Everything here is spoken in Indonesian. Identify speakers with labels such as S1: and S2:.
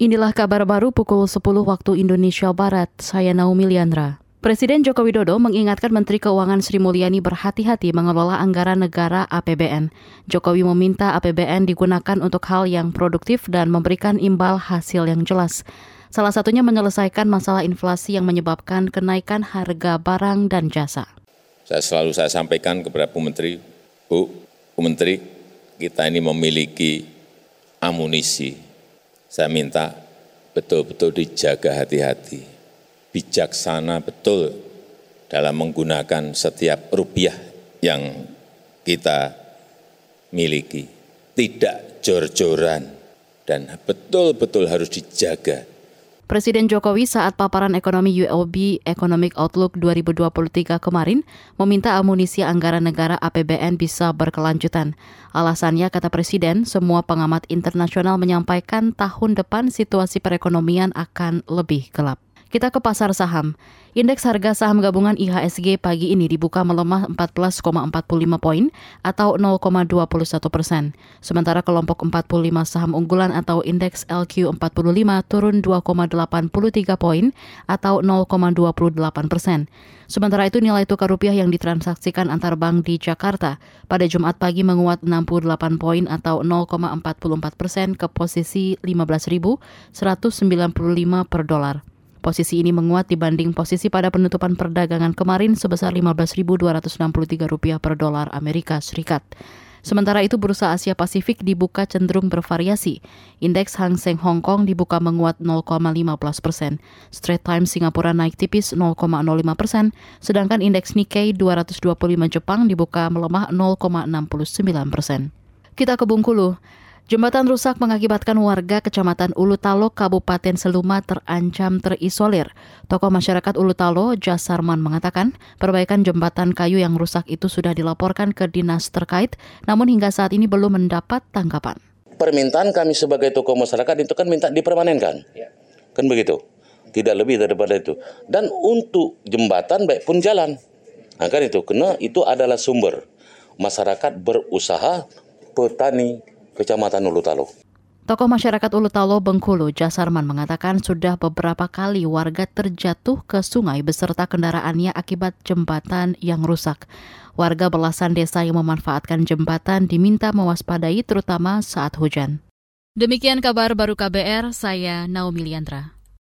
S1: Inilah kabar baru pukul 10 waktu Indonesia Barat. Saya Naomi Liandra. Presiden Joko Widodo mengingatkan Menteri Keuangan Sri Mulyani berhati-hati mengelola anggaran negara APBN. Jokowi meminta APBN digunakan untuk hal yang produktif dan memberikan imbal hasil yang jelas. Salah satunya menyelesaikan masalah inflasi yang menyebabkan kenaikan harga barang dan jasa.
S2: Saya selalu saya sampaikan kepada Bu Menteri, Bu, Bu Menteri, kita ini memiliki amunisi saya minta betul-betul dijaga hati-hati, bijaksana betul dalam menggunakan setiap rupiah yang kita miliki. Tidak jor-joran dan betul-betul harus dijaga
S1: Presiden Jokowi saat paparan ekonomi UOB Economic Outlook 2023 kemarin meminta amunisi anggaran negara APBN bisa berkelanjutan. Alasannya, kata Presiden, semua pengamat internasional menyampaikan tahun depan situasi perekonomian akan lebih gelap. Kita ke pasar saham. Indeks harga saham gabungan IHSG pagi ini dibuka melemah 14,45 poin atau 0,21 persen. Sementara kelompok 45 saham unggulan atau indeks LQ45 turun 2,83 poin atau 0,28 persen. Sementara itu nilai tukar rupiah yang ditransaksikan antar bank di Jakarta pada Jumat pagi menguat 68 poin atau 0,44 persen ke posisi 15.195 per dolar. Posisi ini menguat dibanding posisi pada penutupan perdagangan kemarin sebesar 15.263 rupiah per dolar Amerika Serikat. Sementara itu bursa Asia Pasifik dibuka cenderung bervariasi. Indeks Hang Seng Hong Kong dibuka menguat 0,15 persen. Straits Times Singapura naik tipis 0,05 persen, sedangkan indeks Nikkei 225 Jepang dibuka melemah 0,69 persen. Kita ke Bungkulu. Jembatan rusak mengakibatkan warga Kecamatan Ulu Talo, Kabupaten Seluma terancam terisolir. Tokoh masyarakat Ulu Talo, Jasarman mengatakan, perbaikan jembatan kayu yang rusak itu sudah dilaporkan ke dinas terkait, namun hingga saat ini belum mendapat tanggapan.
S3: Permintaan kami sebagai tokoh masyarakat itu kan minta dipermanenkan. Ya. Kan begitu. Tidak lebih daripada itu. Dan untuk jembatan baik pun jalan. Nah kan itu, karena itu adalah sumber. Masyarakat berusaha, petani, Kecamatan Ulu Talo.
S1: Tokoh masyarakat Ulu Talo Bengkulu, Jasarman mengatakan sudah beberapa kali warga terjatuh ke sungai beserta kendaraannya akibat jembatan yang rusak. Warga belasan desa yang memanfaatkan jembatan diminta mewaspadai terutama saat hujan. Demikian kabar baru KBR, saya Naomi Liandra.